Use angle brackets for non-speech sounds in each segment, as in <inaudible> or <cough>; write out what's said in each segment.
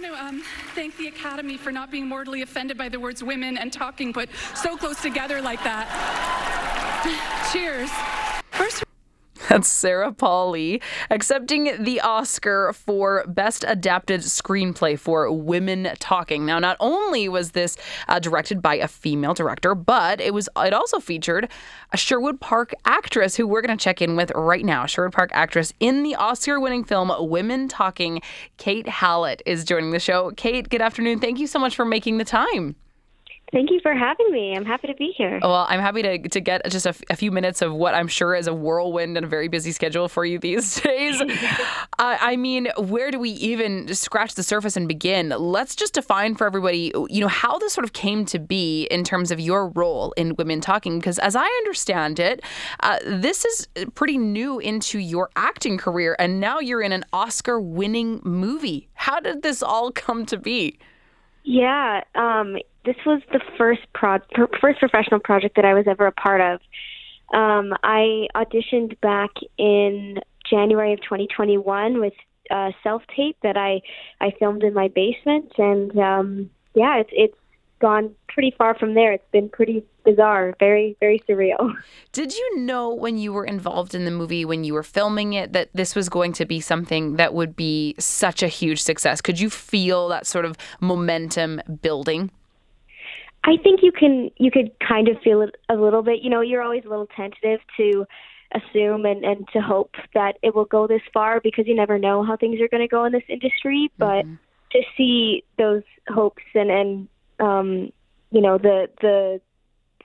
want to um, thank the Academy for not being mortally offended by the words women and talking put so close together like that. <laughs> Cheers. That's Sarah Polley accepting the Oscar for Best Adapted Screenplay for Women Talking. Now, not only was this uh, directed by a female director, but it was it also featured a Sherwood Park actress who we're going to check in with right now. Sherwood Park actress in the Oscar-winning film Women Talking. Kate Hallett is joining the show. Kate, good afternoon. Thank you so much for making the time. Thank you for having me. I'm happy to be here. Well, I'm happy to, to get just a, f- a few minutes of what I'm sure is a whirlwind and a very busy schedule for you these <laughs> days. <laughs> uh, I mean, where do we even scratch the surface and begin? Let's just define for everybody, you know, how this sort of came to be in terms of your role in Women Talking. Because as I understand it, uh, this is pretty new into your acting career, and now you're in an Oscar-winning movie. How did this all come to be? Yeah, um, this was the first pro- first professional project that I was ever a part of. Um, I auditioned back in January of 2021 with uh, self tape that I I filmed in my basement, and um, yeah, it's it's gone pretty far from there. It's been pretty bizarre, very very surreal. <laughs> Did you know when you were involved in the movie, when you were filming it, that this was going to be something that would be such a huge success? Could you feel that sort of momentum building? I think you can you could kind of feel it a little bit. You know, you're always a little tentative to assume and, and to hope that it will go this far because you never know how things are going to go in this industry. But Mm-hmm. to see those hopes and and um, you know the the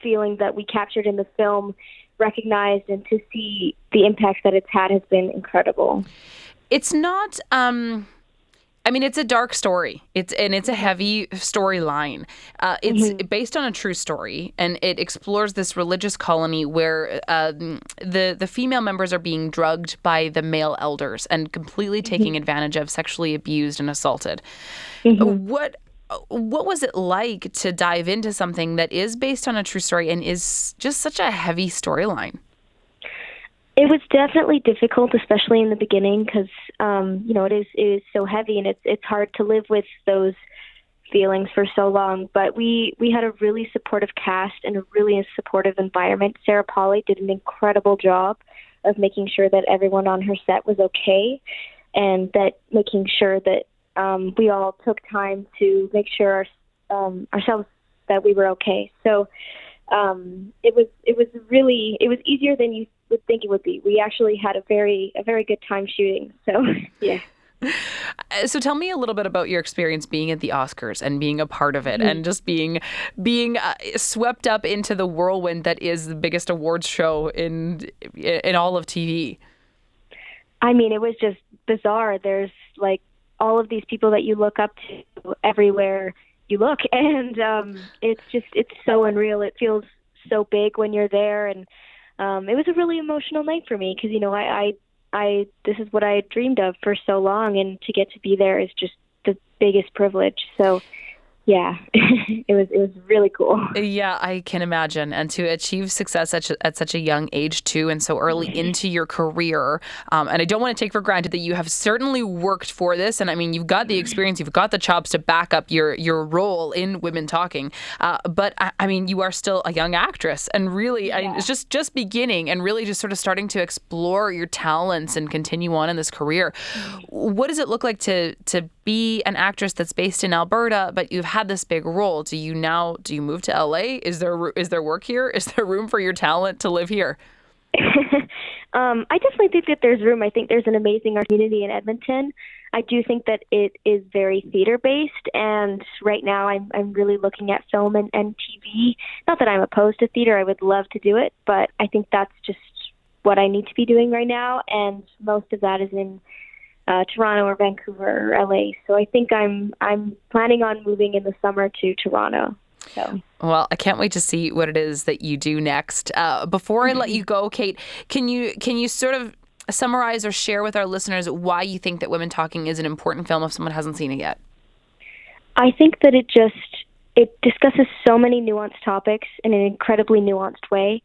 feeling that we captured in the film recognized and to see the impact that it's had has been incredible. It's not. Um, I mean, it's a dark story. It's and it's a heavy storyline. Uh, it's based on a true story, and it explores this religious colony where um, the the female members are being drugged by the male elders and completely taking advantage of, sexually abused and assaulted. What what was it like to dive into something that is based on a true story and is just such a heavy storyline? It was definitely difficult, especially in the beginning, because um, you know it is it is so heavy and it's it's hard to live with those feelings for so long. But we we had a really supportive cast and a really supportive environment. Sarah Polley did an incredible job of making sure that everyone on her set was okay, and that making sure that um, we all took time to make sure our, um, ourselves that we were okay. So um, it was it was really it was easier than you would think it would be. We actually had a very a very good time shooting. So <laughs> yeah. Uh, So tell me a little bit about your experience being at the Oscars and being a part of it, and just being being uh, swept up into the whirlwind that is the biggest awards show in in all of TV. I mean, it was just bizarre. There's like all of these people that you look up to everywhere you look, <laughs> and um, it's just it's so unreal. It feels so big when you're there, and um, it was a really emotional night for me because you know I, I I this is what I had dreamed of for so long, and to get to be there is just the biggest privilege. So yeah, <laughs> it was it was really cool. Yeah, I can imagine. And to achieve success at, at such a young age, too, and so early into your career. Um, and I don't want to take for granted that you have certainly worked for this. And I mean, you've got the experience, you've got the chops to back up your, your role in Women Talking. Uh, but I, I mean, you are still a young actress. And really, I, it's just, just beginning and really just sort of starting to explore your talents and continue on in this career. What does it look like to, to be an actress that's based in Alberta, but you've had this big role? Do you now do you move to LA? Is there is there work here? <laughs> Is there room for your talent to live here? <laughs> um, I definitely think that there's room. I think there's an amazing art community in Edmonton. I do think that it is very theater based, and right now I'm I'm really looking at film and, and TV. Not that I'm opposed to theater; I would love to do it, but I think that's just what I need to be doing right now, and most of that is in uh, Toronto or Vancouver or LA. So I think I'm I'm planning on moving in the summer to Toronto. So. Well, I can't wait to see what it is that you do next. Uh, before I let you go, Kate, can you can you sort of summarize or share with our listeners why you think that Women Talking is an important film if someone hasn't seen it yet? I think that it just it discusses so many nuanced topics in an incredibly nuanced way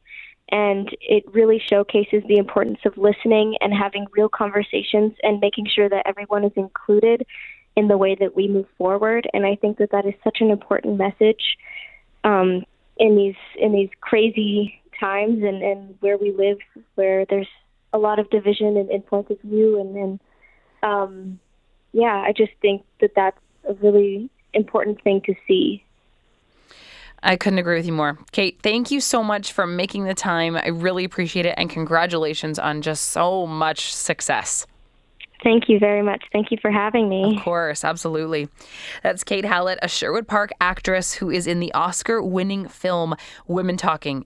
and it really showcases the importance of listening and having real conversations and making sure that everyone is included in the way that we move forward. And I think that that is such an important message um, in these in these crazy times and, and where we live, where there's a lot of division and, points of view. And, and um, yeah, I just think that that's a really important thing to see. I couldn't agree with you more. Kate, thank you so much for making the time. I really appreciate it. And congratulations on just so much success. Thank you very much. Thank you for having me. Of course, absolutely. That's Kate Hallett, a Sherwood Park actress who is in the Oscar winning film Women Talking.